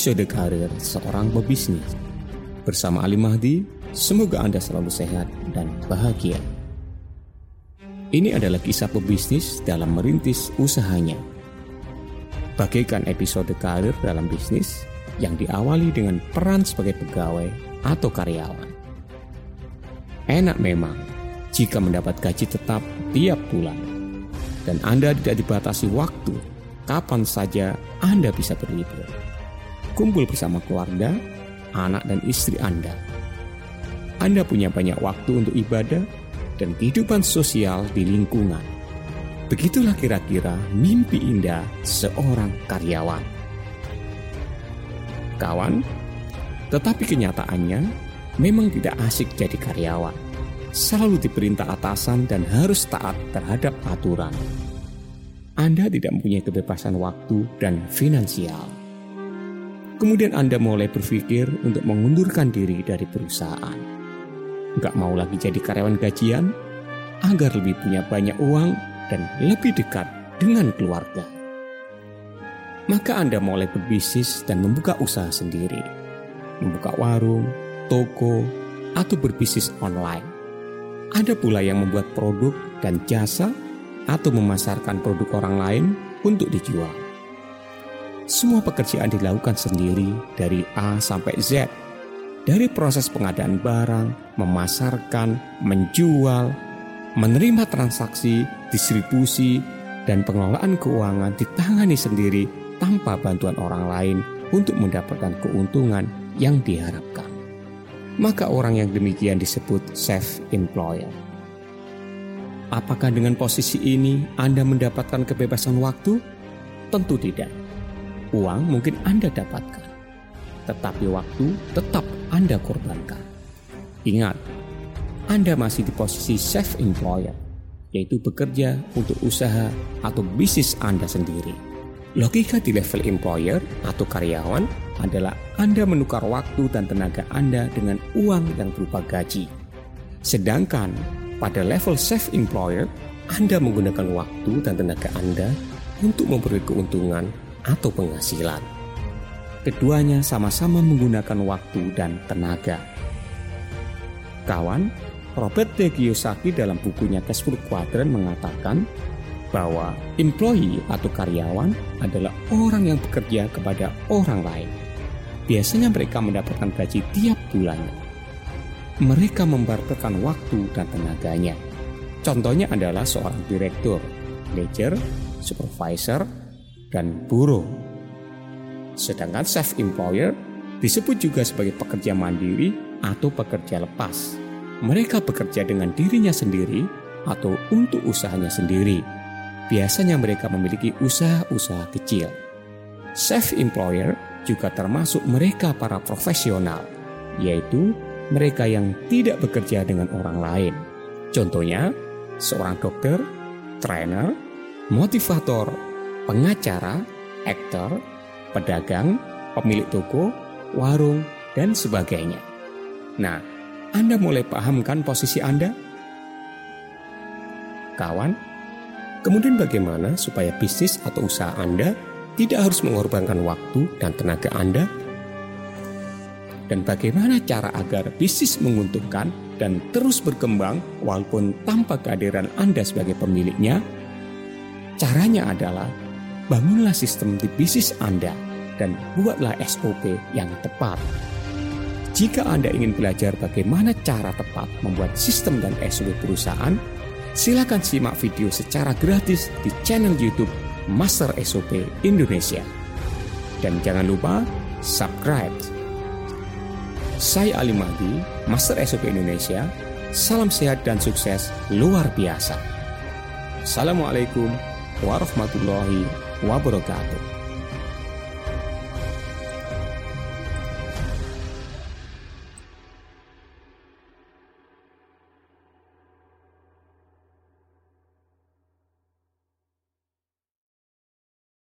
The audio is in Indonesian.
episode karir seorang pebisnis. Bersama Ali Mahdi, semoga Anda selalu sehat dan bahagia. Ini adalah kisah pebisnis dalam merintis usahanya. Bagaikan episode karir dalam bisnis yang diawali dengan peran sebagai pegawai atau karyawan. Enak memang jika mendapat gaji tetap tiap bulan dan Anda tidak dibatasi waktu kapan saja Anda bisa berlibur kumpul bersama keluarga, anak dan istri Anda. Anda punya banyak waktu untuk ibadah dan kehidupan sosial di lingkungan. Begitulah kira-kira mimpi indah seorang karyawan. Kawan, tetapi kenyataannya memang tidak asik jadi karyawan. Selalu diperintah atasan dan harus taat terhadap aturan. Anda tidak mempunyai kebebasan waktu dan finansial. Kemudian Anda mulai berpikir untuk mengundurkan diri dari perusahaan. Nggak mau lagi jadi karyawan gajian, agar lebih punya banyak uang dan lebih dekat dengan keluarga. Maka Anda mulai berbisnis dan membuka usaha sendiri. Membuka warung, toko, atau berbisnis online. Ada pula yang membuat produk dan jasa atau memasarkan produk orang lain untuk dijual. Semua pekerjaan dilakukan sendiri dari A sampai Z. Dari proses pengadaan barang, memasarkan, menjual, menerima transaksi, distribusi, dan pengelolaan keuangan ditangani sendiri tanpa bantuan orang lain untuk mendapatkan keuntungan yang diharapkan. Maka orang yang demikian disebut self-employer. Apakah dengan posisi ini Anda mendapatkan kebebasan waktu? Tentu tidak. Uang mungkin Anda dapatkan, tetapi waktu tetap Anda korbankan. Ingat, Anda masih di posisi self-employer, yaitu bekerja untuk usaha atau bisnis Anda sendiri. Logika di level employer atau karyawan adalah Anda menukar waktu dan tenaga Anda dengan uang yang berupa gaji. Sedangkan pada level self-employer, Anda menggunakan waktu dan tenaga Anda untuk memperoleh keuntungan atau penghasilan. Keduanya sama-sama menggunakan waktu dan tenaga. Kawan, Robert T. Kiyosaki dalam bukunya Cashflow Quadrant mengatakan bahwa employee atau karyawan adalah orang yang bekerja kepada orang lain. Biasanya mereka mendapatkan gaji tiap bulannya. Mereka membarterkan waktu dan tenaganya. Contohnya adalah seorang direktur, manager, supervisor, dan buruh. Sedangkan self-employer disebut juga sebagai pekerja mandiri atau pekerja lepas. Mereka bekerja dengan dirinya sendiri atau untuk usahanya sendiri. Biasanya mereka memiliki usaha-usaha kecil. Self-employer juga termasuk mereka para profesional, yaitu mereka yang tidak bekerja dengan orang lain. Contohnya, seorang dokter, trainer, motivator, pengacara, aktor, pedagang, pemilik toko, warung, dan sebagainya. Nah, Anda mulai pahamkan posisi Anda? Kawan, kemudian bagaimana supaya bisnis atau usaha Anda tidak harus mengorbankan waktu dan tenaga Anda? Dan bagaimana cara agar bisnis menguntungkan dan terus berkembang walaupun tanpa kehadiran Anda sebagai pemiliknya? Caranya adalah bangunlah sistem di bisnis Anda dan buatlah SOP yang tepat. Jika Anda ingin belajar bagaimana cara tepat membuat sistem dan SOP perusahaan, silakan simak video secara gratis di channel YouTube Master SOP Indonesia. Dan jangan lupa subscribe. Saya Ali Mahdi, Master SOP Indonesia. Salam sehat dan sukses luar biasa. Assalamualaikum warahmatullahi o abrogado